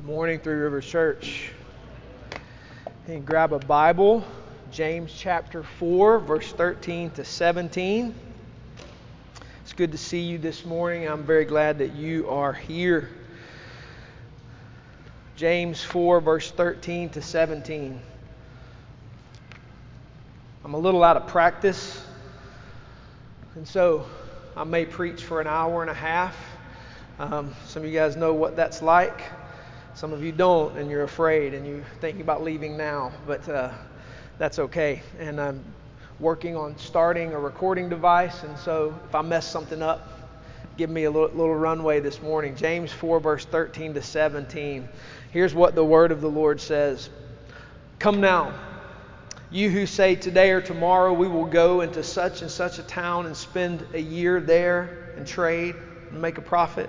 Good morning, Three Rivers Church. And grab a Bible, James chapter 4, verse 13 to 17. It's good to see you this morning. I'm very glad that you are here. James 4, verse 13 to 17. I'm a little out of practice, and so I may preach for an hour and a half. Um, some of you guys know what that's like. Some of you don't, and you're afraid, and you're thinking about leaving now, but uh, that's okay. And I'm working on starting a recording device, and so if I mess something up, give me a little, little runway this morning. James 4, verse 13 to 17. Here's what the word of the Lord says Come now, you who say today or tomorrow we will go into such and such a town and spend a year there and trade and make a profit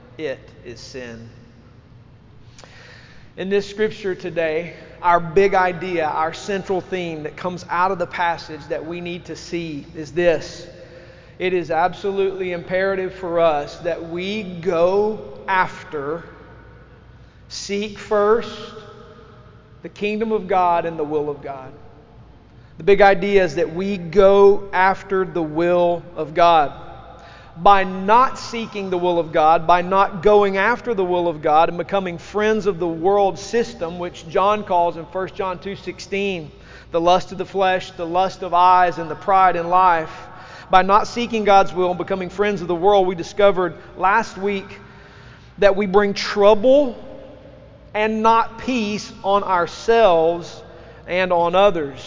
it is sin. In this scripture today, our big idea, our central theme that comes out of the passage that we need to see is this. It is absolutely imperative for us that we go after, seek first the kingdom of God and the will of God. The big idea is that we go after the will of God by not seeking the will of God, by not going after the will of God and becoming friends of the world system, which John calls in 1 John 2:16, the lust of the flesh, the lust of eyes, and the pride in life. By not seeking God's will and becoming friends of the world, we discovered last week that we bring trouble and not peace on ourselves and on others.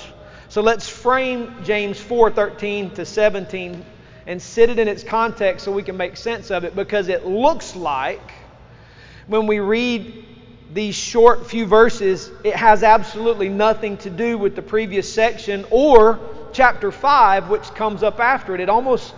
So let's frame James 4:13 to 17 and sit it in its context so we can make sense of it because it looks like when we read these short few verses, it has absolutely nothing to do with the previous section or chapter 5, which comes up after it. It almost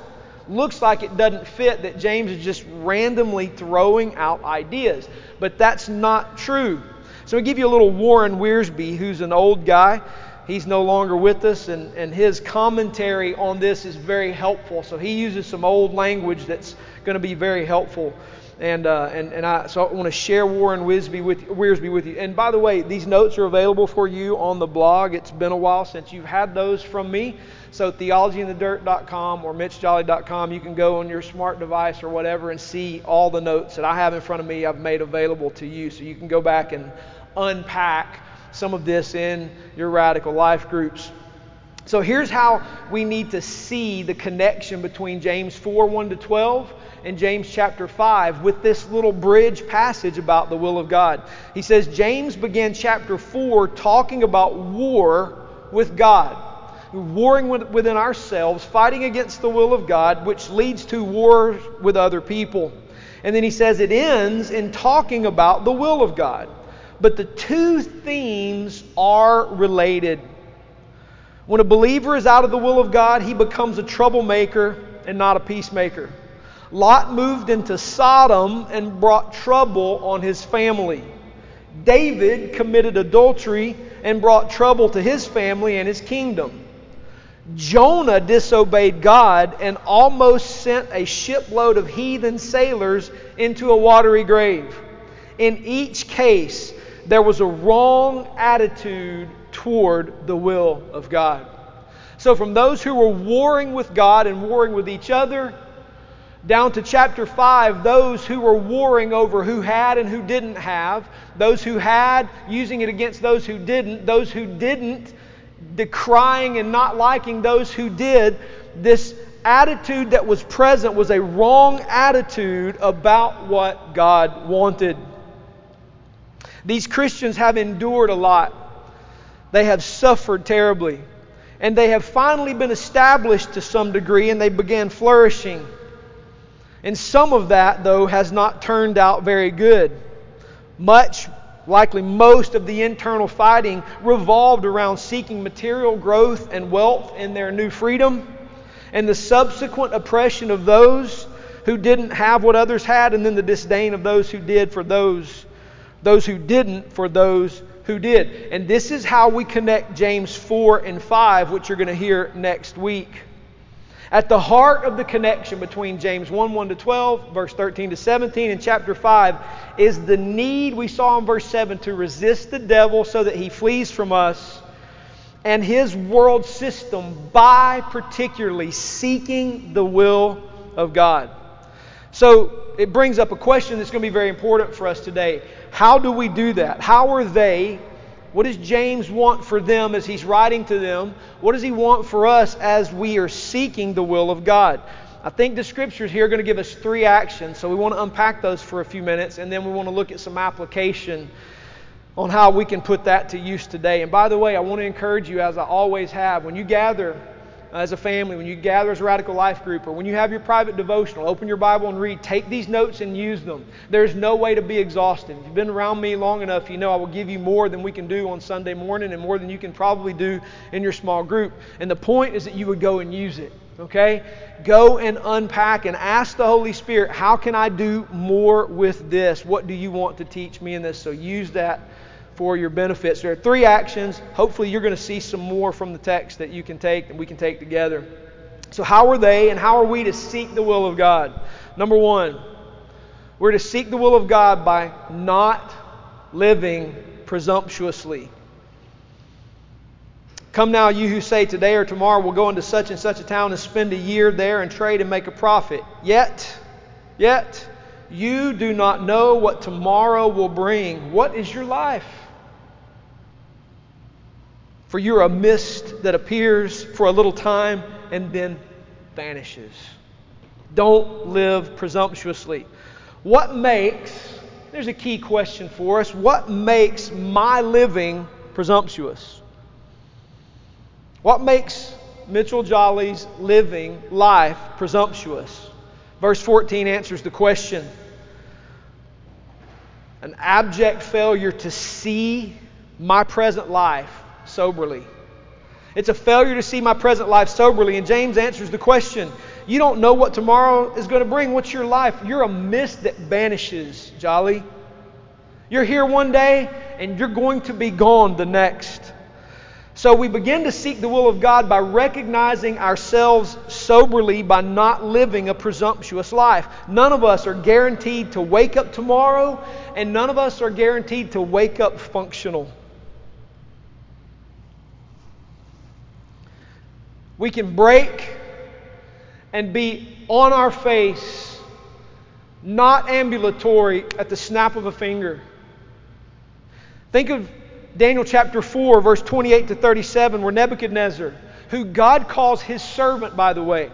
looks like it doesn't fit, that James is just randomly throwing out ideas. But that's not true. So, I give you a little Warren Wiersbe, who's an old guy he's no longer with us, and, and his commentary on this is very helpful. So he uses some old language that's going to be very helpful. And, uh, and, and I, so I want to share Warren Wiersbe with, Wiersbe with you. And by the way, these notes are available for you on the blog. It's been a while since you've had those from me. So theologyinthedirt.com or mitchjolly.com, you can go on your smart device or whatever and see all the notes that I have in front of me I've made available to you. So you can go back and unpack some of this in your radical life groups. So here's how we need to see the connection between James 4 1 to 12 and James chapter 5 with this little bridge passage about the will of God. He says, James began chapter 4 talking about war with God, warring within ourselves, fighting against the will of God, which leads to war with other people. And then he says it ends in talking about the will of God. But the two themes are related. When a believer is out of the will of God, he becomes a troublemaker and not a peacemaker. Lot moved into Sodom and brought trouble on his family. David committed adultery and brought trouble to his family and his kingdom. Jonah disobeyed God and almost sent a shipload of heathen sailors into a watery grave. In each case, there was a wrong attitude toward the will of God. So, from those who were warring with God and warring with each other, down to chapter 5, those who were warring over who had and who didn't have, those who had using it against those who didn't, those who didn't decrying and not liking those who did, this attitude that was present was a wrong attitude about what God wanted. These Christians have endured a lot, they have suffered terribly, and they have finally been established to some degree and they began flourishing. And some of that, though, has not turned out very good. Much Likely most of the internal fighting revolved around seeking material growth and wealth in their new freedom and the subsequent oppression of those who didn't have what others had and then the disdain of those who did for those those who didn't for those who did. And this is how we connect James 4 and 5, which you're going to hear next week. At the heart of the connection between James 1 1 to 12, verse 13 to 17, and chapter 5 is the need we saw in verse 7 to resist the devil so that he flees from us and his world system by particularly seeking the will of God. So it brings up a question that's going to be very important for us today. How do we do that? How are they? What does James want for them as he's writing to them? What does he want for us as we are seeking the will of God? I think the scriptures here are going to give us three actions, so we want to unpack those for a few minutes, and then we want to look at some application on how we can put that to use today. And by the way, I want to encourage you, as I always have, when you gather Uh, as a family, when you gather as a radical life group, or when you have your private devotional, open your Bible and read. Take these notes and use them. There's no way to be exhausted. If you've been around me long enough, you know I will give you more than we can do on Sunday morning and more than you can probably do in your small group. And the point is that you would go and use it. Okay? Go and unpack and ask the Holy Spirit, how can I do more with this? What do you want to teach me in this? So use that for your benefits. There are three actions. Hopefully, you're going to see some more from the text that you can take and we can take together. So, how are they and how are we to seek the will of God? Number one, we're to seek the will of God by not living presumptuously. Come now, you who say today or tomorrow we'll go into such and such a town and spend a year there and trade and make a profit. Yet, yet, you do not know what tomorrow will bring. What is your life? For you're a mist that appears for a little time and then vanishes. Don't live presumptuously. What makes, there's a key question for us, what makes my living presumptuous? What makes Mitchell Jolly's living life presumptuous? Verse 14 answers the question an abject failure to see my present life soberly. It's a failure to see my present life soberly. And James answers the question You don't know what tomorrow is going to bring. What's your life? You're a mist that vanishes, Jolly. You're here one day and you're going to be gone the next. So we begin to seek the will of God by recognizing ourselves soberly by not living a presumptuous life. None of us are guaranteed to wake up tomorrow, and none of us are guaranteed to wake up functional. We can break and be on our face, not ambulatory at the snap of a finger. Think of Daniel chapter 4, verse 28 to 37, where Nebuchadnezzar, who God calls his servant, by the way,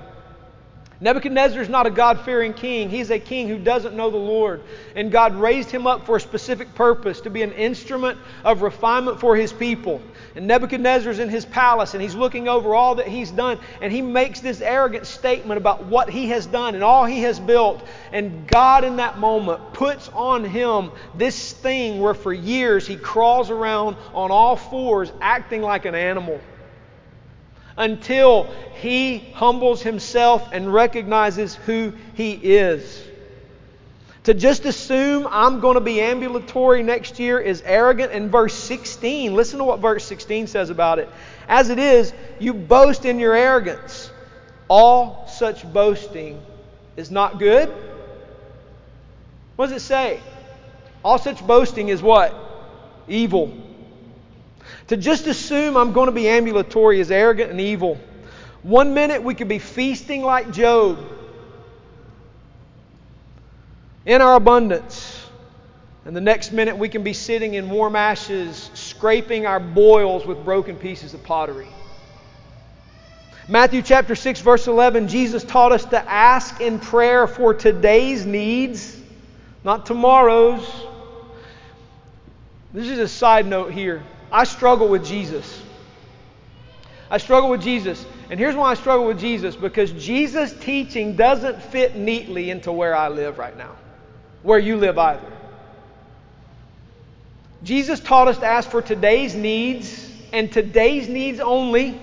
Nebuchadnezzar is not a God fearing king. He's a king who doesn't know the Lord. And God raised him up for a specific purpose to be an instrument of refinement for his people. And Nebuchadnezzar's in his palace and he's looking over all that he's done. And he makes this arrogant statement about what he has done and all he has built. And God, in that moment, puts on him this thing where for years he crawls around on all fours, acting like an animal until he humbles himself and recognizes who he is. To just assume I'm going to be ambulatory next year is arrogant. And verse 16, listen to what verse 16 says about it. As it is, you boast in your arrogance. All such boasting is not good. What does it say? All such boasting is what? Evil. To just assume I'm going to be ambulatory is arrogant and evil. One minute we could be feasting like Job in our abundance. And the next minute we can be sitting in warm ashes, scraping our boils with broken pieces of pottery. Matthew chapter 6, verse 11, Jesus taught us to ask in prayer for today's needs, not tomorrow's. This is a side note here. I struggle with Jesus. I struggle with Jesus. And here's why I struggle with Jesus because Jesus' teaching doesn't fit neatly into where I live right now, where you live either. Jesus taught us to ask for today's needs and today's needs only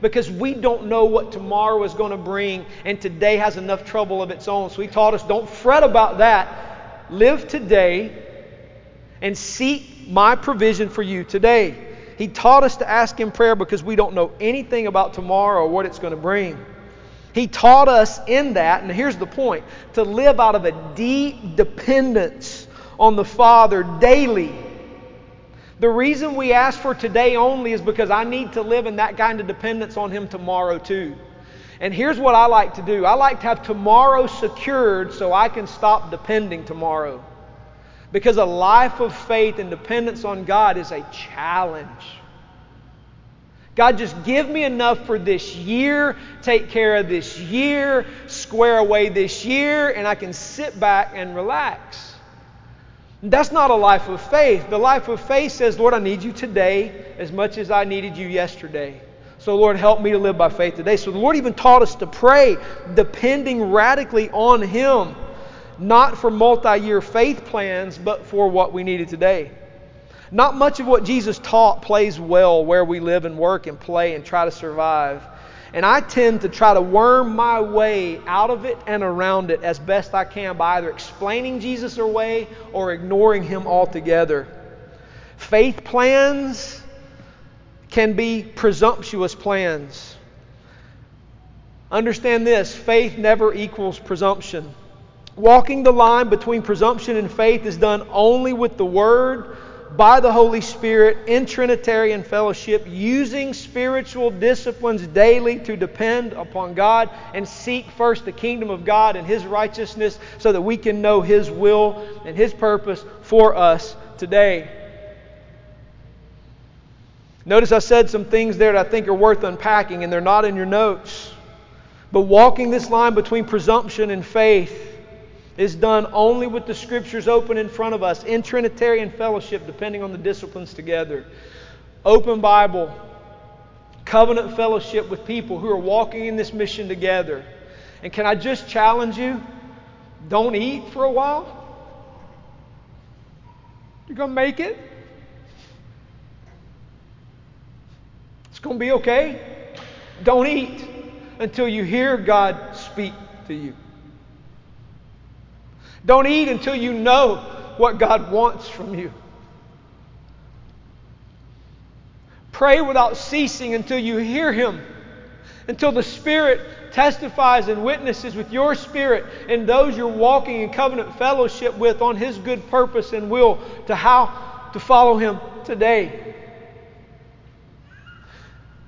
because we don't know what tomorrow is going to bring and today has enough trouble of its own. So he taught us don't fret about that. Live today and seek my provision for you today. He taught us to ask in prayer because we don't know anything about tomorrow or what it's going to bring. He taught us in that, and here's the point to live out of a deep dependence on the Father daily the reason we ask for today only is because I need to live in that kind of dependence on Him tomorrow too. And here's what I like to do I like to have tomorrow secured so I can stop depending tomorrow. Because a life of faith and dependence on God is a challenge. God, just give me enough for this year, take care of this year, square away this year, and I can sit back and relax. That's not a life of faith. The life of faith says, Lord, I need you today as much as I needed you yesterday. So, Lord, help me to live by faith today. So, the Lord even taught us to pray, depending radically on Him, not for multi year faith plans, but for what we needed today. Not much of what Jesus taught plays well where we live and work and play and try to survive. And I tend to try to worm my way out of it and around it as best I can by either explaining Jesus away or ignoring him altogether. Faith plans can be presumptuous plans. Understand this faith never equals presumption. Walking the line between presumption and faith is done only with the Word by the Holy Spirit in Trinitarian fellowship, using spiritual disciplines daily to depend upon God and seek first the kingdom of God and His righteousness so that we can know His will and His purpose for us today. Notice I said some things there that I think are worth unpacking, and they're not in your notes. But walking this line between presumption and faith is done only with the scriptures open in front of us in Trinitarian fellowship, depending on the disciplines together. Open Bible, covenant fellowship with people who are walking in this mission together. And can I just challenge you? Don't eat for a while. You're going to make it. It's going to be okay. Don't eat until you hear God speak to you. Don't eat until you know what God wants from you. Pray without ceasing until you hear Him, until the Spirit testifies and witnesses with your spirit and those you're walking in covenant fellowship with on His good purpose and will to how to follow Him today.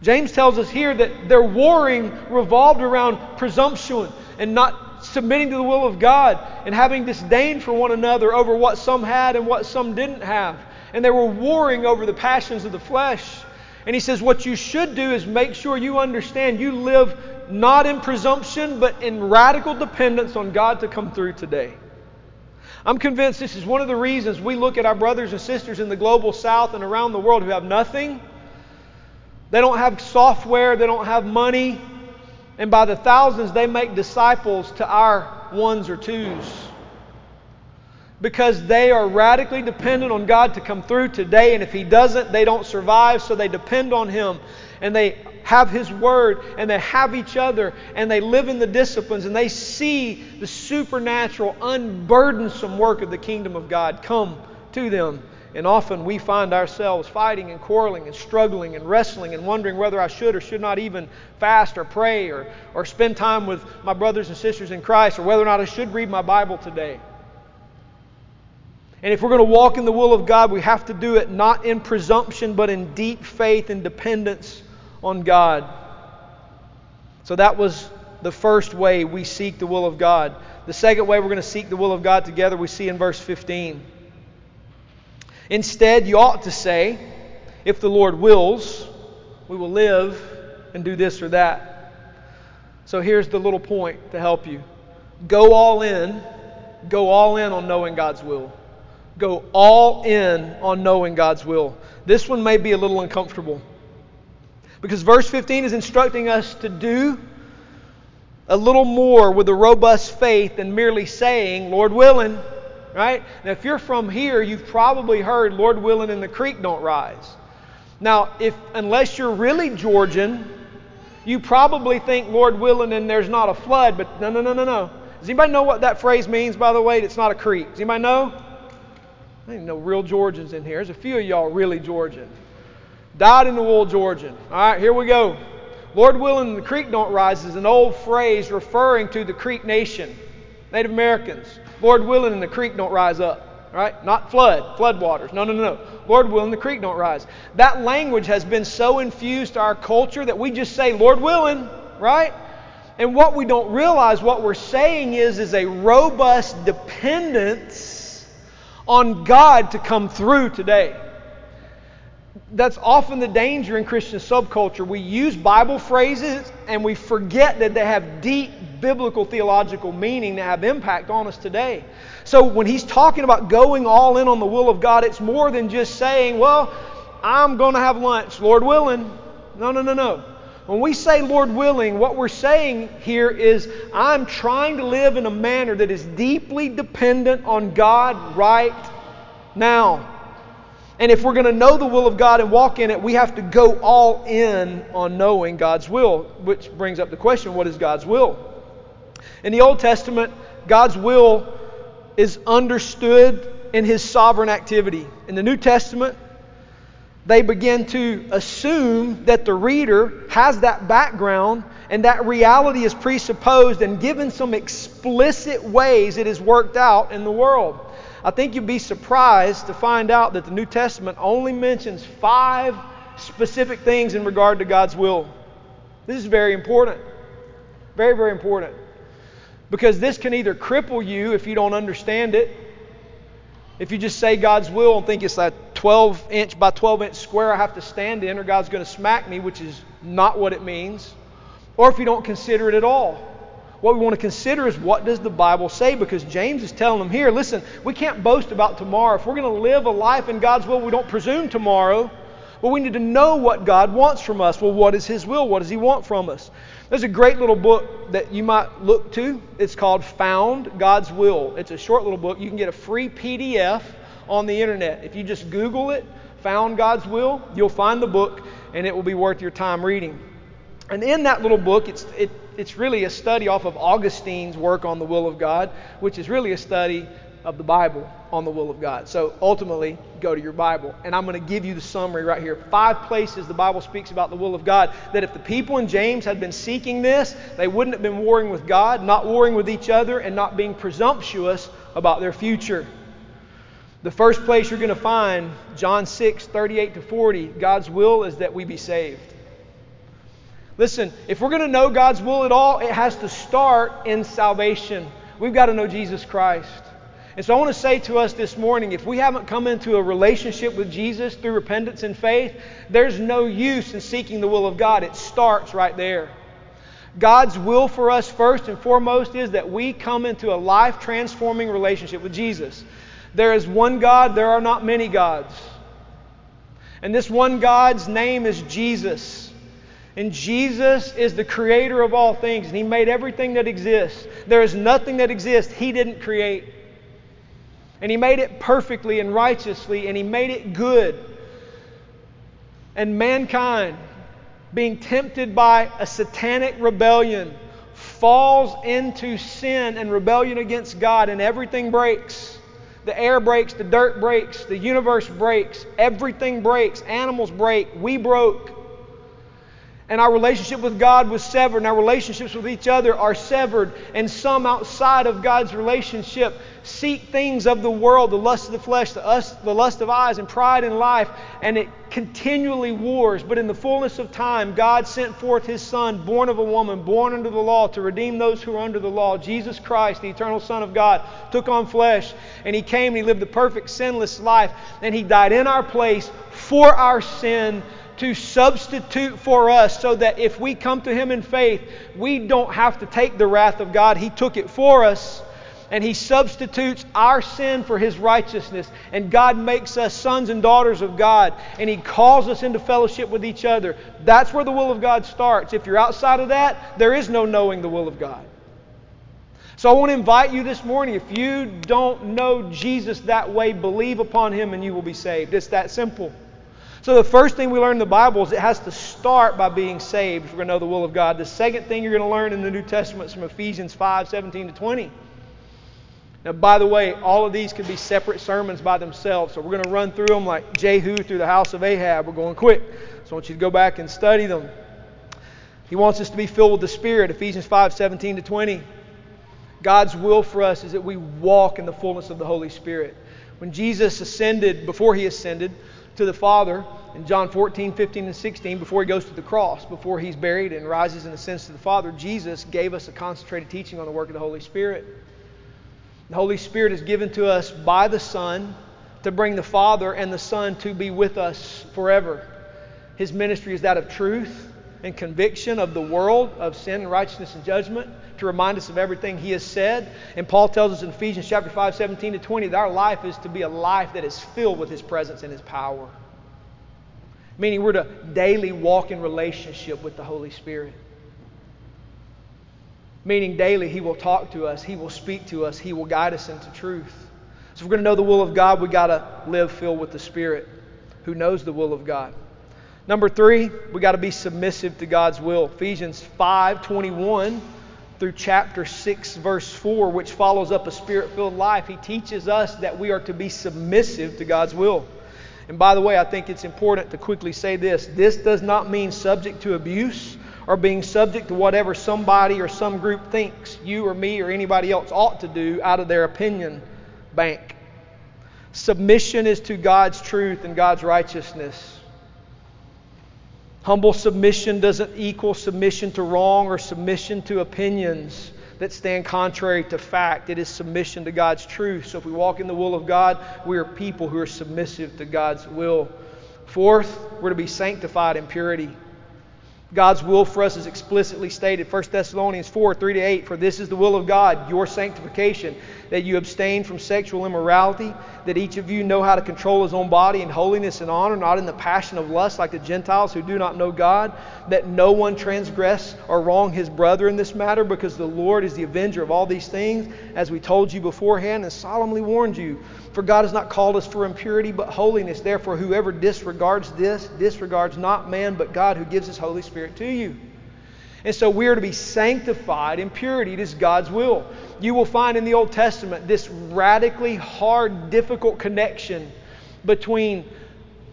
James tells us here that their warring revolved around presumption and not submitting to the will of God and having disdain for one another over what some had and what some didn't have. And they were warring over the passions of the flesh. And he says, What you should do is make sure you understand you live not in presumption, but in radical dependence on God to come through today. I'm convinced this is one of the reasons we look at our brothers and sisters in the global south and around the world who have nothing. They don't have software, they don't have money, and by the thousands, they make disciples to our ones or twos. Because they are radically dependent on God to come through today, and if He doesn't, they don't survive, so they depend on Him. And they have His Word, and they have each other, and they live in the disciplines, and they see the supernatural, unburdensome work of the kingdom of God come to them and often we find ourselves fighting and quarreling and struggling and wrestling and wondering whether I should or should not even fast or pray or, or spend time with my brothers and sisters in Christ or whether or not I should read my Bible today. And if we're going to walk in the will of God, we have to do it not in presumption, but in deep faith and dependence on God. So that was the first way we seek the will of God. The second way we're going to seek the will of God together, we see in verse 15. Instead, you ought to say, if the Lord wills, we will live and do this or that. So here's the little point to help you go all in, go all in on knowing God's will. Go all in on knowing God's will. This one may be a little uncomfortable because verse 15 is instructing us to do a little more with a robust faith than merely saying, Lord willing, right? Now, if you're from here, you've probably heard, Lord willing, and the creek don't rise. Now, if unless you're really Georgian, you probably think, Lord willing, and there's not a flood, but no, no, no, no, no. Does anybody know what that phrase means, by the way? It's not a creek. Does anybody know? I ain't no real Georgians in here. There's a few of y'all really Georgian. Dyed in the wool Georgian. All right, here we go. Lord willing, in the creek don't rise is an old phrase referring to the Creek Nation, Native Americans. Lord willing, and the creek don't rise up. Right? Not flood, flood waters. No, no, no, no. Lord willing, the creek don't rise. That language has been so infused to our culture that we just say, Lord willing, right? And what we don't realize, what we're saying is, is a robust dependence on God to come through today that's often the danger in Christian subculture. We use Bible phrases and we forget that they have deep biblical theological meaning that have impact on us today. So when he's talking about going all in on the will of God, it's more than just saying, well, I'm going to have lunch, Lord willing. No, no, no, no. When we say Lord willing, what we're saying here is I'm trying to live in a manner that is deeply dependent on God right now. And if we're going to know the will of God and walk in it, we have to go all in on knowing God's will, which brings up the question what is God's will? In the Old Testament, God's will is understood in His sovereign activity. In the New Testament, they begin to assume that the reader has that background and that reality is presupposed and given some explicit ways it is worked out in the world. I think you'd be surprised to find out that the New Testament only mentions five specific things in regard to God's will. This is very important. Very, very important. Because this can either cripple you if you don't understand it. If you just say God's will and think it's that 12 inch by 12 inch square I have to stand in, or God's going to smack me, which is not what it means. Or if you don't consider it at all. What we want to consider is what does the Bible say? Because James is telling them here, listen, we can't boast about tomorrow. If we're going to live a life in God's will, we don't presume tomorrow. But we need to know what God wants from us. Well, what is His will? What does He want from us? There's a great little book that you might look to. It's called Found God's Will. It's a short little book. You can get a free PDF on the internet. If you just Google it, Found God's Will, you'll find the book and it will be worth your time reading. And in that little book, it's, it, it's really a study off of Augustine's work on the will of God, which is really a study of the Bible on the will of God. So ultimately, go to your Bible. And I'm going to give you the summary right here. Five places the Bible speaks about the will of God. That if the people in James had been seeking this, they wouldn't have been warring with God, not warring with each other, and not being presumptuous about their future. The first place you're going to find, John 6, 38 to 40, God's will is that we be saved. Listen, if we're going to know God's will at all, it has to start in salvation. We've got to know Jesus Christ. And so I want to say to us this morning if we haven't come into a relationship with Jesus through repentance and faith, there's no use in seeking the will of God. It starts right there. God's will for us, first and foremost, is that we come into a life transforming relationship with Jesus. There is one God, there are not many gods. And this one God's name is Jesus. And Jesus is the creator of all things, and He made everything that exists. There is nothing that exists He didn't create. And He made it perfectly and righteously, and He made it good. And mankind, being tempted by a satanic rebellion, falls into sin and rebellion against God, and everything breaks. The air breaks, the dirt breaks, the universe breaks, everything breaks, animals break, we broke and our relationship with God was severed, and our relationships with each other are severed, and some outside of God's relationship seek things of the world, the lust of the flesh, the, us, the lust of eyes, and pride in life, and it continually wars. But in the fullness of time, God sent forth His Son, born of a woman, born under the law, to redeem those who are under the law. Jesus Christ, the eternal Son of God, took on flesh, and He came and He lived the perfect, sinless life, and He died in our place for our sin to substitute for us so that if we come to Him in faith, we don't have to take the wrath of God. He took it for us, and He substitutes our sin for His righteousness. And God makes us sons and daughters of God, and He calls us into fellowship with each other. That's where the will of God starts. If you're outside of that, there is no knowing the will of God. So I want to invite you this morning if you don't know Jesus that way, believe upon him and you will be saved. It's that simple. So the first thing we learn in the Bible is it has to start by being saved if we're going to know the will of God. The second thing you're going to learn in the New Testament is from Ephesians 5 17 to 20. Now, by the way, all of these could be separate sermons by themselves. So we're going to run through them like Jehu through the house of Ahab. We're going quick. So I want you to go back and study them. He wants us to be filled with the Spirit. Ephesians 5 17 to 20. God's will for us is that we walk in the fullness of the Holy Spirit. When Jesus ascended, before he ascended to the Father, in John 14, 15, and 16, before he goes to the cross, before he's buried and rises and ascends to the Father, Jesus gave us a concentrated teaching on the work of the Holy Spirit. The Holy Spirit is given to us by the Son to bring the Father and the Son to be with us forever. His ministry is that of truth and conviction of the world of sin and righteousness and judgment to remind us of everything he has said. And Paul tells us in Ephesians chapter 5, 17 to 20 that our life is to be a life that is filled with his presence and his power. Meaning we're to daily walk in relationship with the Holy Spirit. Meaning daily he will talk to us, he will speak to us, he will guide us into truth. So if we're going to know the will of God, We've got to live filled with the Spirit who knows the will of God. Number three, we got to be submissive to God's will. Ephesians 5 21 through chapter 6, verse 4, which follows up a spirit filled life, he teaches us that we are to be submissive to God's will. And by the way, I think it's important to quickly say this this does not mean subject to abuse or being subject to whatever somebody or some group thinks you or me or anybody else ought to do out of their opinion bank. Submission is to God's truth and God's righteousness. Humble submission doesn't equal submission to wrong or submission to opinions that stand contrary to fact. It is submission to God's truth. So if we walk in the will of God, we are people who are submissive to God's will. Fourth, we're to be sanctified in purity. God's will for us is explicitly stated 1 Thessalonians 4 3 to 8. For this is the will of God, your sanctification, that you abstain from sexual immorality, that each of you know how to control his own body in holiness and honor, not in the passion of lust like the Gentiles who do not know God, that no one transgress or wrong his brother in this matter, because the Lord is the avenger of all these things, as we told you beforehand and solemnly warned you. For God has not called us for impurity, but holiness. Therefore, whoever disregards this disregards not man, but God who gives his Holy Spirit to you. And so we are to be sanctified in purity. It is God's will. You will find in the Old Testament this radically hard, difficult connection between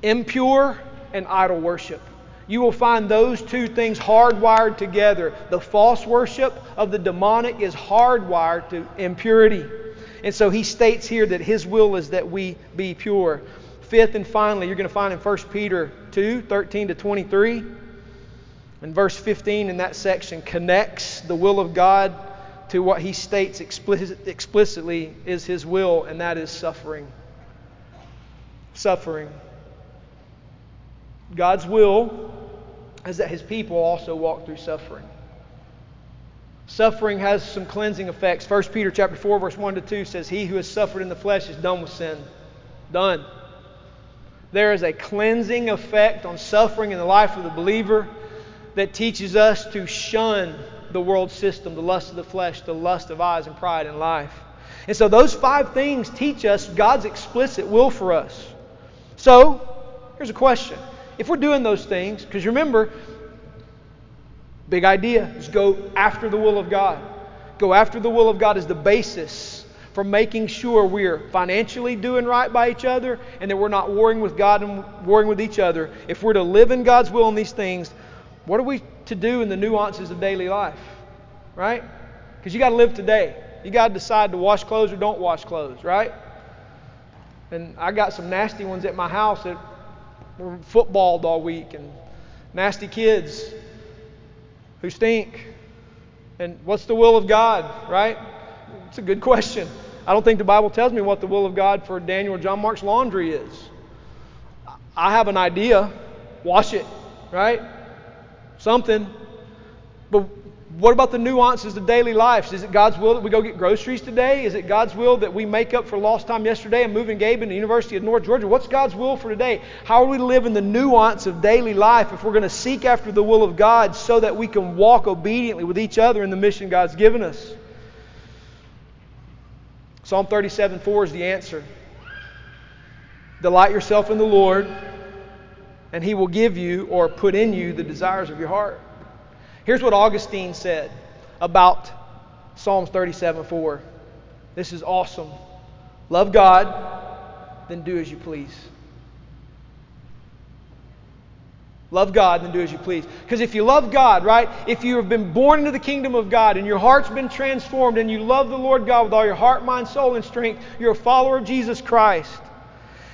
impure and idol worship. You will find those two things hardwired together. The false worship of the demonic is hardwired to impurity. And so he states here that his will is that we be pure. Fifth and finally, you're going to find in 1 Peter 2 13 to 23. And verse 15 in that section connects the will of God to what he states explicit, explicitly is his will, and that is suffering. Suffering. God's will is that his people also walk through suffering. Suffering has some cleansing effects. 1 Peter chapter 4, verse 1 to 2 says, He who has suffered in the flesh is done with sin. Done. There is a cleansing effect on suffering in the life of the believer that teaches us to shun the world system, the lust of the flesh, the lust of eyes, and pride in life. And so those five things teach us God's explicit will for us. So, here's a question. If we're doing those things, because remember, big idea is go after the will of God. Go after the will of God is the basis for making sure we're financially doing right by each other and that we're not warring with God and warring with each other. If we're to live in God's will in these things, what are we to do in the nuances of daily life? Right? Because you got to live today. You got to decide to wash clothes or don't wash clothes, right? And I got some nasty ones at my house that were footballed all week and nasty kids who stink. And what's the will of God, right? It's a good question. I don't think the Bible tells me what the will of God for Daniel or John Mark's laundry is. I have an idea. Wash it, right? something. But what about the nuances of daily life? Is it God's will that we go get groceries today? Is it God's will that we make up for lost time yesterday and moving Gabe into the University of North Georgia? What's God's will for today? How are we to live in the nuance of daily life if we're going to seek after the will of God so that we can walk obediently with each other in the mission God's given us? Psalm 37 4 is the answer. Delight yourself in the Lord, and He will give you or put in you the desires of your heart. Here's what Augustine said about Psalms 37 4. This is awesome. Love God, then do as you please. Love God, then do as you please. Because if you love God, right, if you have been born into the kingdom of God and your heart's been transformed and you love the Lord God with all your heart, mind, soul, and strength, you're a follower of Jesus Christ.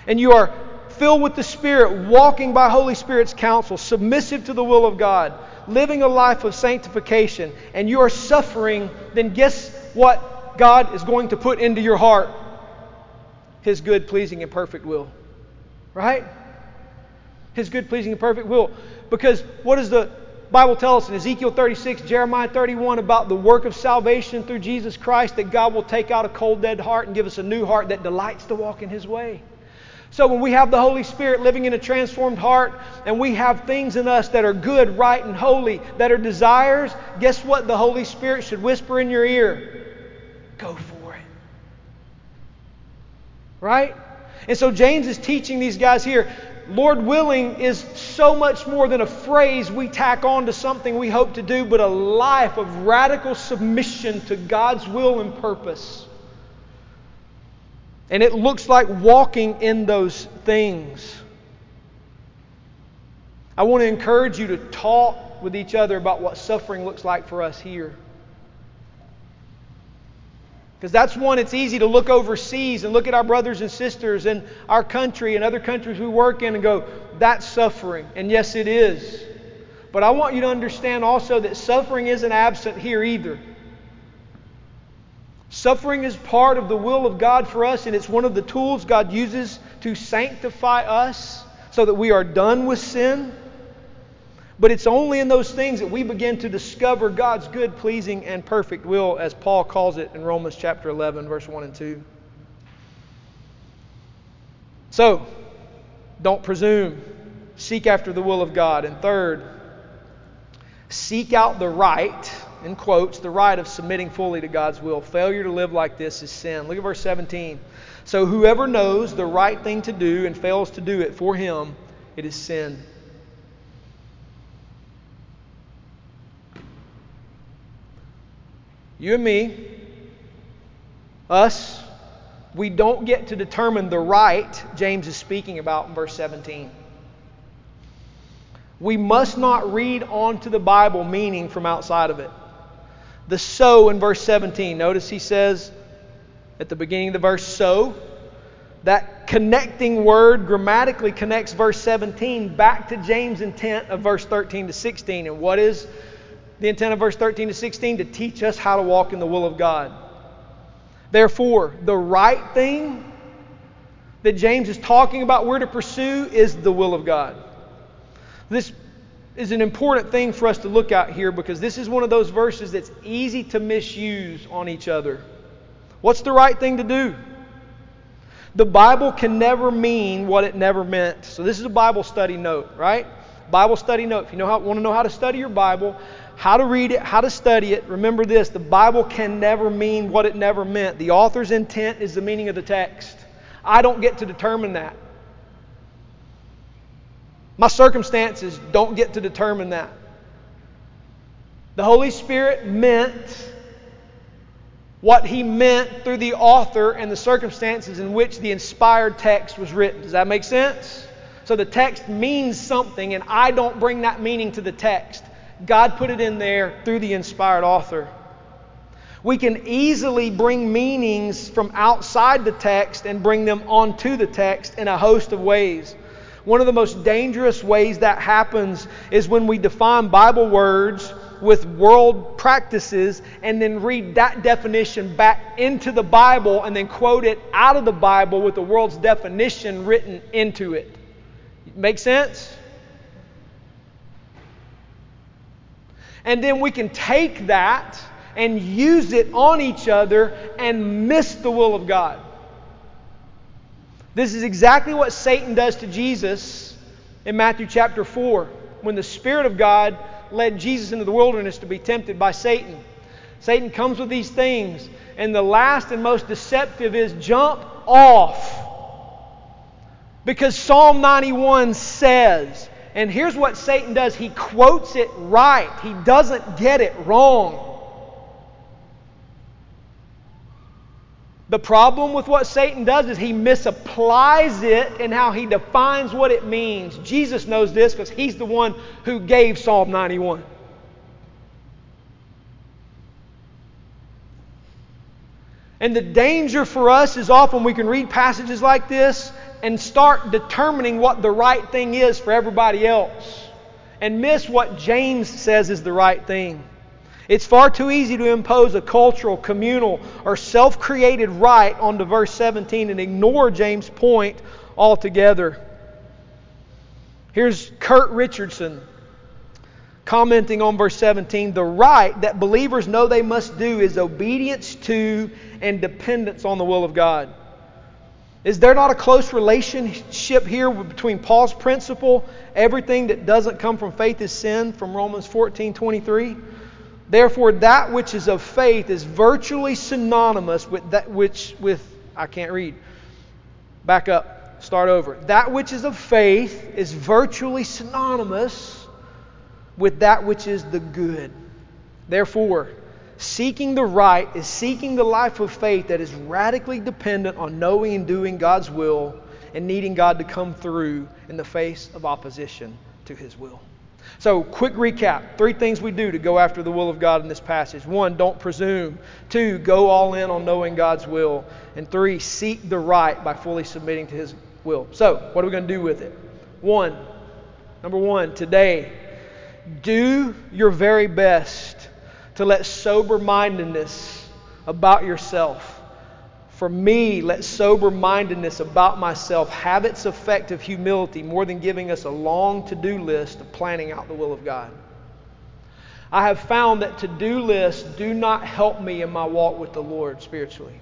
And you are filled with the Spirit, walking by Holy Spirit's counsel, submissive to the will of God, living a life of sanctification, and you are suffering, then guess what God is going to put into your heart? His good, pleasing, and perfect will. Right? His good, pleasing, and perfect will. Because what does the Bible tell us in Ezekiel 36, Jeremiah 31 about the work of salvation through Jesus Christ that God will take out a cold, dead heart and give us a new heart that delights to walk in His way? So when we have the Holy Spirit living in a transformed heart and we have things in us that are good, right, and holy, that are desires, guess what the Holy Spirit should whisper in your ear? Go for it. Right? And so James is teaching these guys here Lord willing is so much more than a phrase we tack on to something we hope to do, but a life of radical submission to God's will and purpose. And it looks like walking in those things. I want to encourage you to talk with each other about what suffering looks like for us here. Because that's one, it's easy to look overseas and look at our brothers and sisters in our country and other countries we work in and go, that's suffering. And yes, it is. But I want you to understand also that suffering isn't absent here either. Suffering is part of the will of God for us, and it's one of the tools God uses to sanctify us so that we are done with sin. But it's only in those things that we begin to discover God's good, pleasing, and perfect will, as Paul calls it in Romans chapter 11, verse 1 and 2. So, don't presume. Seek after the will of God. And third, seek out the right, in quotes, the right of submitting fully to God's will. Failure to live like this is sin. Look at verse 17. So, whoever knows the right thing to do and fails to do it for him, it is sin. You and me, us, we don't get to determine the right James is speaking about in verse 17. We must not read onto the Bible meaning from outside of it. The so in verse 17, notice he says at the beginning of the verse, so. That connecting word grammatically connects verse 17 back to James' intent of verse 13 to 16. And what is the intent of verse 13 to 16 to teach us how to walk in the will of God. Therefore, the right thing that James is talking about we're to pursue is the will of God. This is an important thing for us to look at here because this is one of those verses that's easy to misuse on each other. What's the right thing to do? The Bible can never mean what it never meant. So this is a Bible study note, right? Bible study note. If you know how, want to know how to study your Bible, how to read it, how to study it. Remember this the Bible can never mean what it never meant. The author's intent is the meaning of the text. I don't get to determine that. My circumstances don't get to determine that. The Holy Spirit meant what He meant through the author and the circumstances in which the inspired text was written. Does that make sense? So the text means something, and I don't bring that meaning to the text. God put it in there through the inspired author. We can easily bring meanings from outside the text and bring them onto the text in a host of ways. One of the most dangerous ways that happens is when we define Bible words with world practices and then read that definition back into the Bible and then quote it out of the Bible with the world's definition written into it. Make sense? And then we can take that and use it on each other and miss the will of God. This is exactly what Satan does to Jesus in Matthew chapter 4 when the Spirit of God led Jesus into the wilderness to be tempted by Satan. Satan comes with these things, and the last and most deceptive is jump off. Because Psalm 91 says, and here's what Satan does he quotes it right, he doesn't get it wrong. The problem with what Satan does is he misapplies it in how he defines what it means. Jesus knows this because he's the one who gave Psalm 91. And the danger for us is often we can read passages like this and start determining what the right thing is for everybody else and miss what James says is the right thing. It's far too easy to impose a cultural, communal, or self created right onto verse 17 and ignore James' point altogether. Here's Kurt Richardson commenting on verse 17 the right that believers know they must do is obedience to and dependence on the will of God. Is there not a close relationship here between Paul's principle, everything that doesn't come from faith is sin, from Romans 14 23? Therefore, that which is of faith is virtually synonymous with that which, with, I can't read. Back up, start over. That which is of faith is virtually synonymous with that which is the good. Therefore, seeking the right is seeking the life of faith that is radically dependent on knowing and doing God's will and needing God to come through in the face of opposition to His will. So, quick recap three things we do to go after the will of God in this passage. One, don't presume. Two, go all in on knowing God's will. And three, seek the right by fully submitting to His will. So, what are we going to do with it? One, number one, today, do your very best to let sober mindedness about yourself for me, let sober mindedness about myself have its effect of humility more than giving us a long to do list of planning out the will of God. I have found that to do lists do not help me in my walk with the Lord spiritually.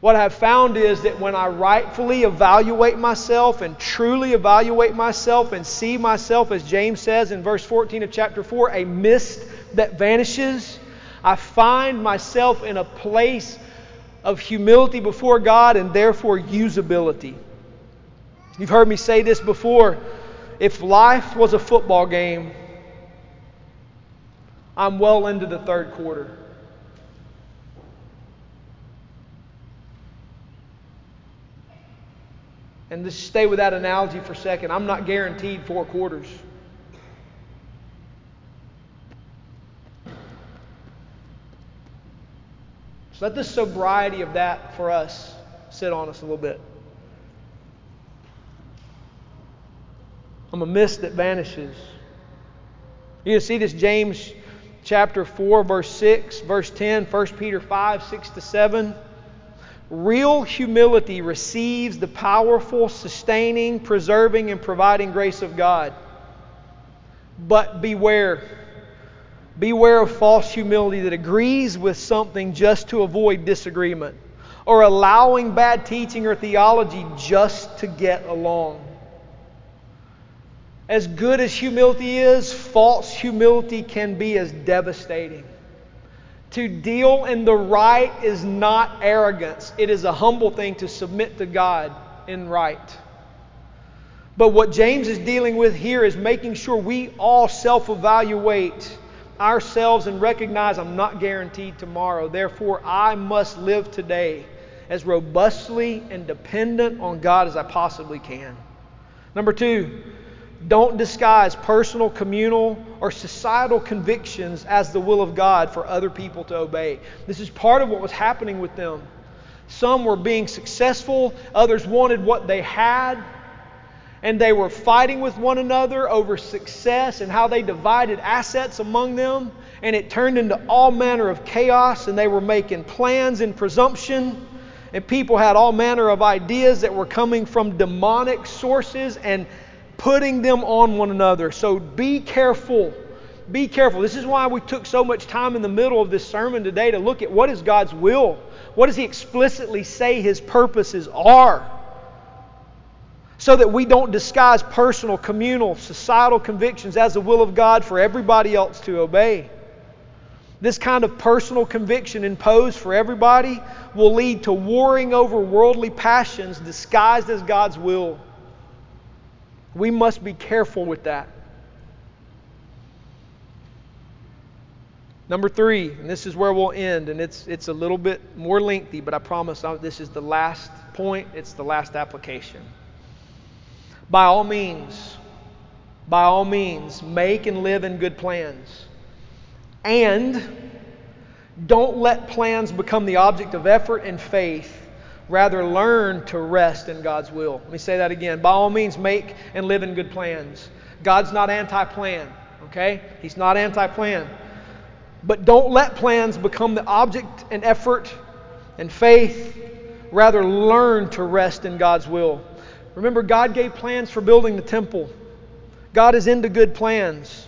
What I've found is that when I rightfully evaluate myself and truly evaluate myself and see myself, as James says in verse 14 of chapter 4, a mist that vanishes, I find myself in a place of humility before God and therefore usability. You've heard me say this before. If life was a football game, I'm well into the third quarter. And just stay with that analogy for a second. I'm not guaranteed four quarters. So let the sobriety of that for us sit on us a little bit. I'm a mist that vanishes. You see this James chapter 4, verse 6, verse 10, 1 Peter 5, 6 to 7. Real humility receives the powerful, sustaining, preserving, and providing grace of God. But beware. Beware of false humility that agrees with something just to avoid disagreement, or allowing bad teaching or theology just to get along. As good as humility is, false humility can be as devastating. To deal in the right is not arrogance, it is a humble thing to submit to God in right. But what James is dealing with here is making sure we all self evaluate ourselves and recognize I'm not guaranteed tomorrow. Therefore, I must live today as robustly and dependent on God as I possibly can. Number two, don't disguise personal, communal, or societal convictions as the will of God for other people to obey. This is part of what was happening with them. Some were being successful, others wanted what they had, and they were fighting with one another over success and how they divided assets among them. And it turned into all manner of chaos, and they were making plans in presumption. And people had all manner of ideas that were coming from demonic sources and putting them on one another. So be careful. Be careful. This is why we took so much time in the middle of this sermon today to look at what is God's will. What does He explicitly say His purposes are? So that we don't disguise personal, communal, societal convictions as the will of God for everybody else to obey. This kind of personal conviction imposed for everybody will lead to warring over worldly passions disguised as God's will. We must be careful with that. Number three, and this is where we'll end, and it's, it's a little bit more lengthy, but I promise this is the last point, it's the last application. By all means, by all means, make and live in good plans. And don't let plans become the object of effort and faith. Rather, learn to rest in God's will. Let me say that again. By all means, make and live in good plans. God's not anti plan, okay? He's not anti plan. But don't let plans become the object and effort and faith. Rather, learn to rest in God's will. Remember, God gave plans for building the temple. God is into good plans.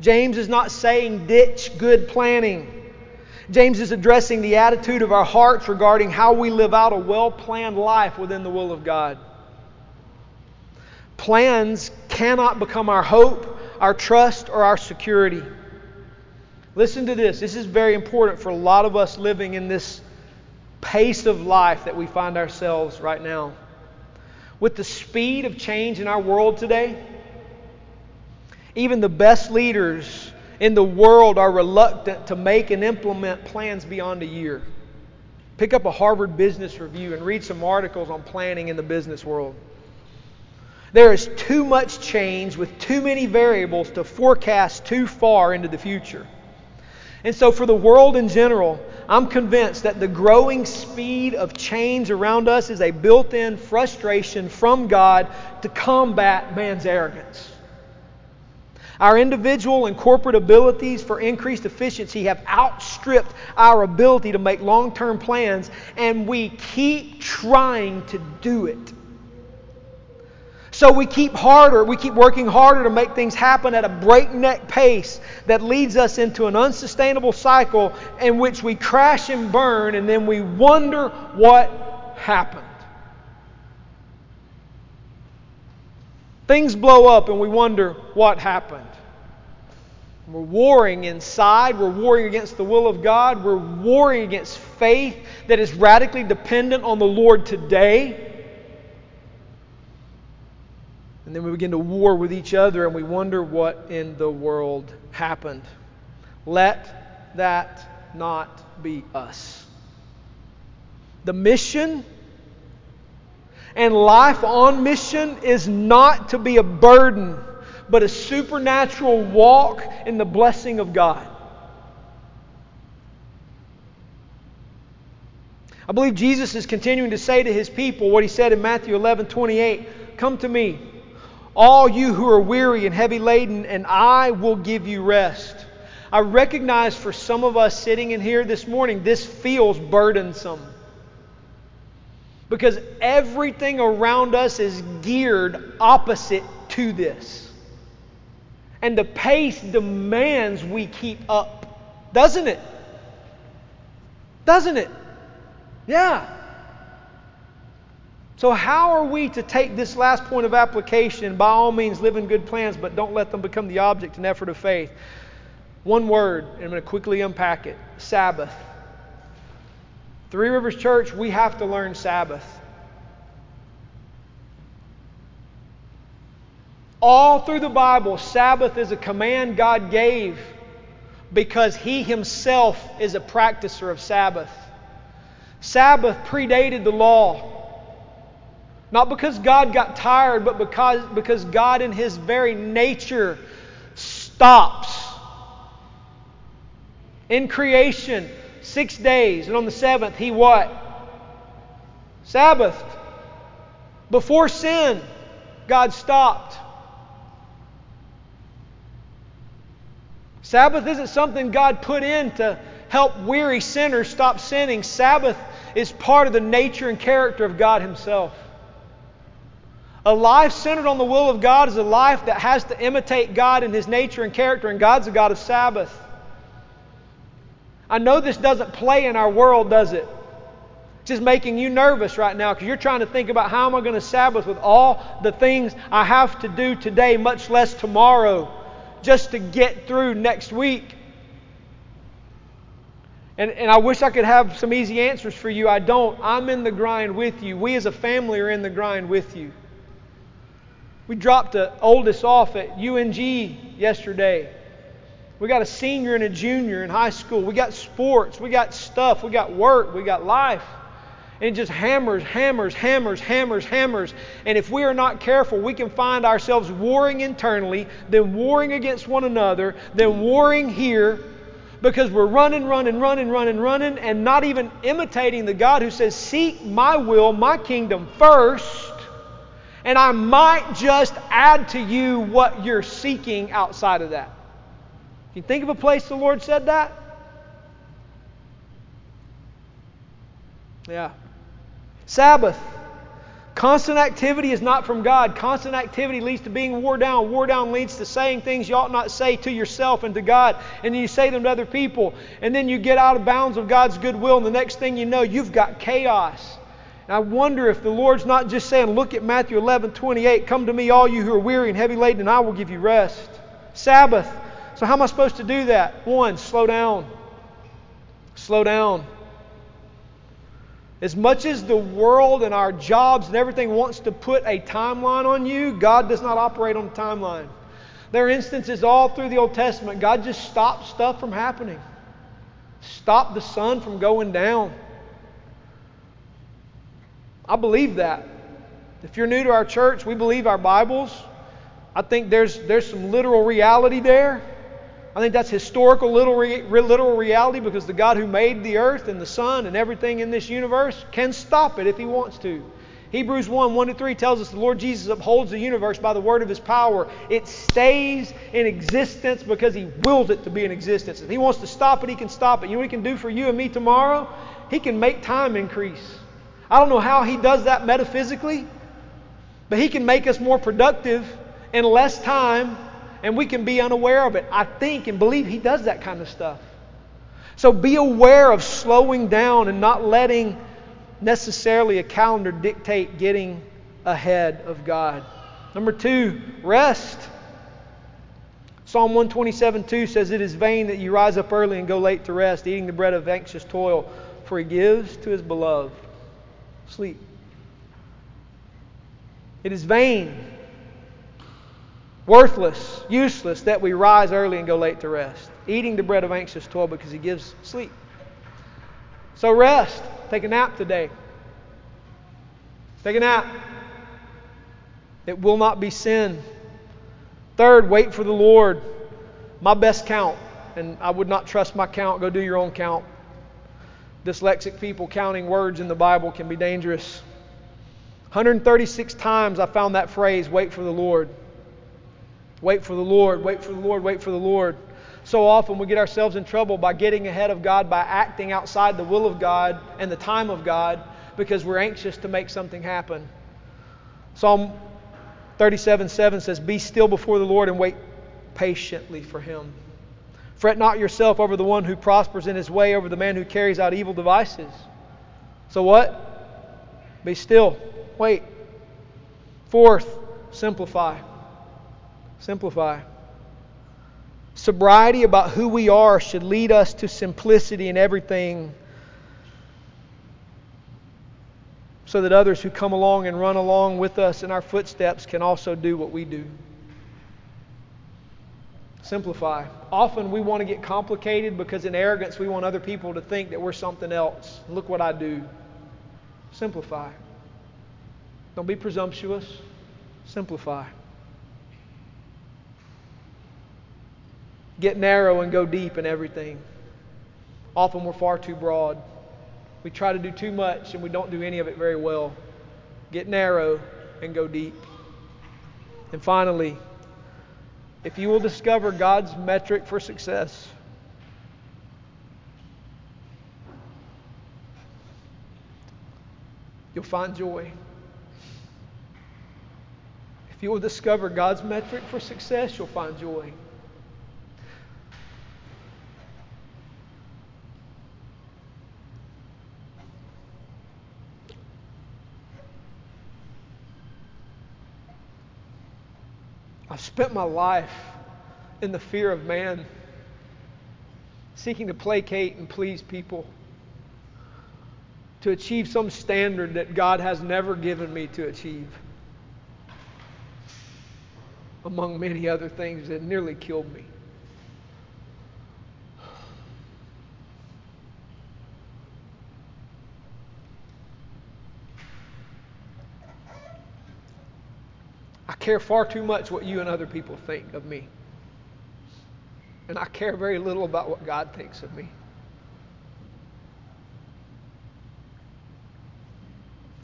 James is not saying ditch good planning. James is addressing the attitude of our hearts regarding how we live out a well planned life within the will of God. Plans cannot become our hope, our trust, or our security. Listen to this. This is very important for a lot of us living in this pace of life that we find ourselves right now. With the speed of change in our world today, even the best leaders in the world are reluctant to make and implement plans beyond a year. Pick up a Harvard Business Review and read some articles on planning in the business world. There is too much change with too many variables to forecast too far into the future. And so, for the world in general, I'm convinced that the growing speed of change around us is a built in frustration from God to combat man's arrogance. Our individual and corporate abilities for increased efficiency have outstripped our ability to make long term plans, and we keep trying to do it. So we keep harder, we keep working harder to make things happen at a breakneck pace that leads us into an unsustainable cycle in which we crash and burn, and then we wonder what happened. Things blow up and we wonder what happened. We're warring inside. We're warring against the will of God. We're warring against faith that is radically dependent on the Lord today. And then we begin to war with each other and we wonder what in the world happened. Let that not be us. The mission and life on mission is not to be a burden, but a supernatural walk in the blessing of God. I believe Jesus is continuing to say to his people what he said in Matthew 11 28 Come to me, all you who are weary and heavy laden, and I will give you rest. I recognize for some of us sitting in here this morning, this feels burdensome because everything around us is geared opposite to this. And the pace demands we keep up, doesn't it? Doesn't it? Yeah. So, how are we to take this last point of application? By all means, live in good plans, but don't let them become the object and effort of faith. One word, and I'm going to quickly unpack it Sabbath. Three Rivers Church, we have to learn Sabbath. All through the Bible, Sabbath is a command God gave because He Himself is a practicer of Sabbath. Sabbath predated the law. Not because God got tired, but because, because God, in His very nature, stops. In creation, six days, and on the seventh, he what? Sabbath. Before sin, God stopped. Sabbath isn't something God put in to help weary sinners stop sinning. Sabbath is part of the nature and character of God Himself. A life centered on the will of God is a life that has to imitate God in His nature and character, and God's a God of Sabbath. I know this doesn't play in our world, does it? It's just making you nervous right now because you're trying to think about how am I going to Sabbath with all the things I have to do today, much less tomorrow, just to get through next week. And, and I wish I could have some easy answers for you. I don't. I'm in the grind with you. We as a family are in the grind with you. We dropped the oldest off at UNG yesterday. We got a senior and a junior in high school. We got sports. We got stuff. We got work. We got life. And it just hammers, hammers, hammers, hammers, hammers. And if we are not careful, we can find ourselves warring internally, then warring against one another, then warring here, because we're running, running, running, running, running, and not even imitating the God who says, Seek my will, my kingdom first, and I might just add to you what you're seeking outside of that. Can you think of a place the Lord said that? Yeah. Sabbath. Constant activity is not from God. Constant activity leads to being wore down. Wore down leads to saying things you ought not say to yourself and to God, and then you say them to other people, and then you get out of bounds of God's goodwill, and the next thing you know, you've got chaos. And I wonder if the Lord's not just saying, look at Matthew 11, 28, come to me, all you who are weary and heavy laden, and I will give you rest. Sabbath. So, how am I supposed to do that? One, slow down. Slow down. As much as the world and our jobs and everything wants to put a timeline on you, God does not operate on a timeline. There are instances all through the Old Testament, God just stopped stuff from happening, stopped the sun from going down. I believe that. If you're new to our church, we believe our Bibles. I think there's, there's some literal reality there. I think that's historical literal reality because the God who made the earth and the sun and everything in this universe can stop it if he wants to. Hebrews 1 1 to 3 tells us the Lord Jesus upholds the universe by the word of his power. It stays in existence because he wills it to be in existence. If he wants to stop it, he can stop it. You know what he can do for you and me tomorrow? He can make time increase. I don't know how he does that metaphysically, but he can make us more productive in less time and we can be unaware of it. I think and believe He does that kind of stuff. So be aware of slowing down and not letting necessarily a calendar dictate getting ahead of God. Number two, rest. Psalm 127 2 says, It is vain that you rise up early and go late to rest, eating the bread of anxious toil, for he gives to his beloved sleep. It is vain worthless, useless that we rise early and go late to rest, eating the bread of anxious toil because he gives sleep. So rest. Take a nap today. Take a nap. It will not be sin. Third, wait for the Lord. My best count, and I would not trust my count, go do your own count. Dyslexic people counting words in the Bible can be dangerous. 136 times I found that phrase, wait for the Lord. Wait for the Lord, wait for the Lord, wait for the Lord. So often we get ourselves in trouble by getting ahead of God, by acting outside the will of God and the time of God because we're anxious to make something happen. Psalm 37 7 says, Be still before the Lord and wait patiently for him. Fret not yourself over the one who prospers in his way, over the man who carries out evil devices. So what? Be still. Wait. Fourth, simplify. Simplify. Sobriety about who we are should lead us to simplicity in everything so that others who come along and run along with us in our footsteps can also do what we do. Simplify. Often we want to get complicated because in arrogance we want other people to think that we're something else. Look what I do. Simplify. Don't be presumptuous. Simplify. get narrow and go deep in everything. Often we're far too broad. We try to do too much and we don't do any of it very well. Get narrow and go deep. And finally, if you will discover God's metric for success, you'll find joy. If you will discover God's metric for success, you'll find joy. I've spent my life in the fear of man, seeking to placate and please people, to achieve some standard that God has never given me to achieve, among many other things that nearly killed me. Care far too much what you and other people think of me. And I care very little about what God thinks of me.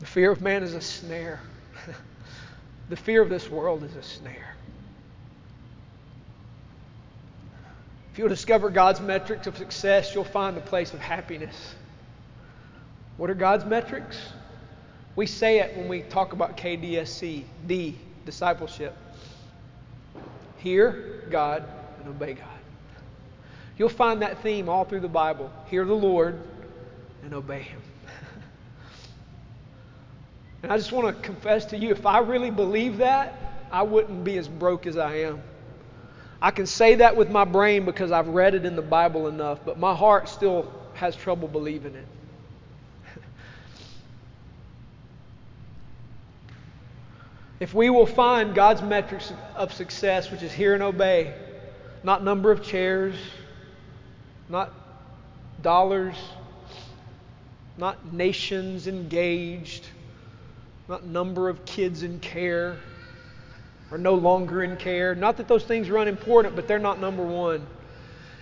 The fear of man is a snare. the fear of this world is a snare. If you'll discover God's metrics of success, you'll find the place of happiness. What are God's metrics? We say it when we talk about KDSC, D, discipleship. Hear God and obey God. You'll find that theme all through the Bible. Hear the Lord and obey Him. and I just want to confess to you if I really believe that, I wouldn't be as broke as I am. I can say that with my brain because I've read it in the Bible enough, but my heart still has trouble believing it. If we will find God's metrics of success, which is hear and obey, not number of chairs, not dollars, not nations engaged, not number of kids in care or no longer in care. Not that those things are unimportant, but they're not number one.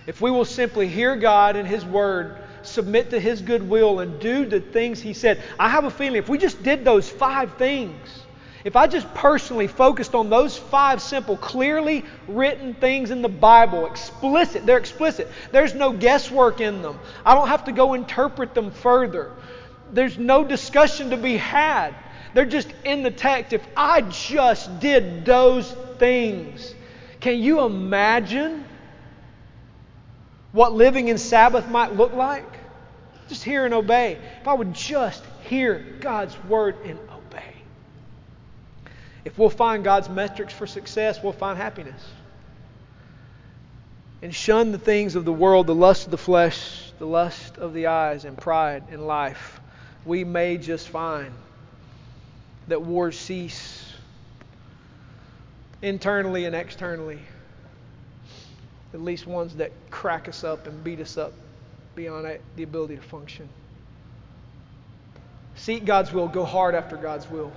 If we will simply hear God and His Word, submit to His goodwill, and do the things He said, I have a feeling if we just did those five things, if I just personally focused on those five simple, clearly written things in the Bible, explicit, they're explicit. There's no guesswork in them. I don't have to go interpret them further. There's no discussion to be had. They're just in the text. If I just did those things, can you imagine what living in Sabbath might look like? Just hear and obey. If I would just hear God's word and if we'll find God's metrics for success, we'll find happiness. And shun the things of the world, the lust of the flesh, the lust of the eyes, and pride in life. We may just find that wars cease internally and externally. At least ones that crack us up and beat us up beyond the ability to function. Seek God's will, go hard after God's will.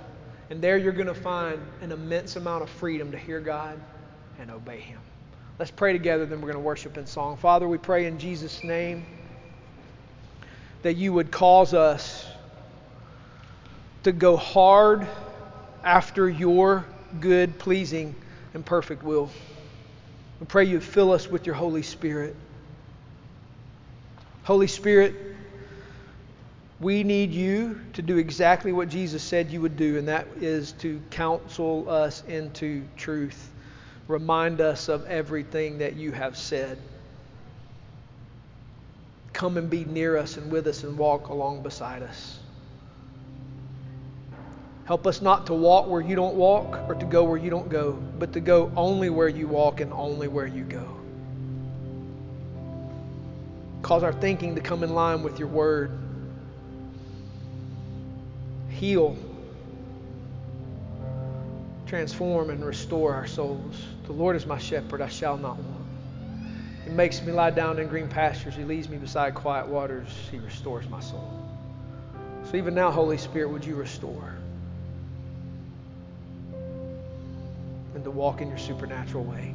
And there you're going to find an immense amount of freedom to hear God and obey Him. Let's pray together, then we're going to worship in song. Father, we pray in Jesus' name that you would cause us to go hard after your good, pleasing, and perfect will. We pray you fill us with your Holy Spirit. Holy Spirit, we need you to do exactly what Jesus said you would do, and that is to counsel us into truth. Remind us of everything that you have said. Come and be near us and with us and walk along beside us. Help us not to walk where you don't walk or to go where you don't go, but to go only where you walk and only where you go. Cause our thinking to come in line with your word heal, transform, and restore our souls. The Lord is my shepherd, I shall not want. He makes me lie down in green pastures. He leads me beside quiet waters. He restores my soul. So even now, Holy Spirit, would you restore? And to walk in your supernatural way.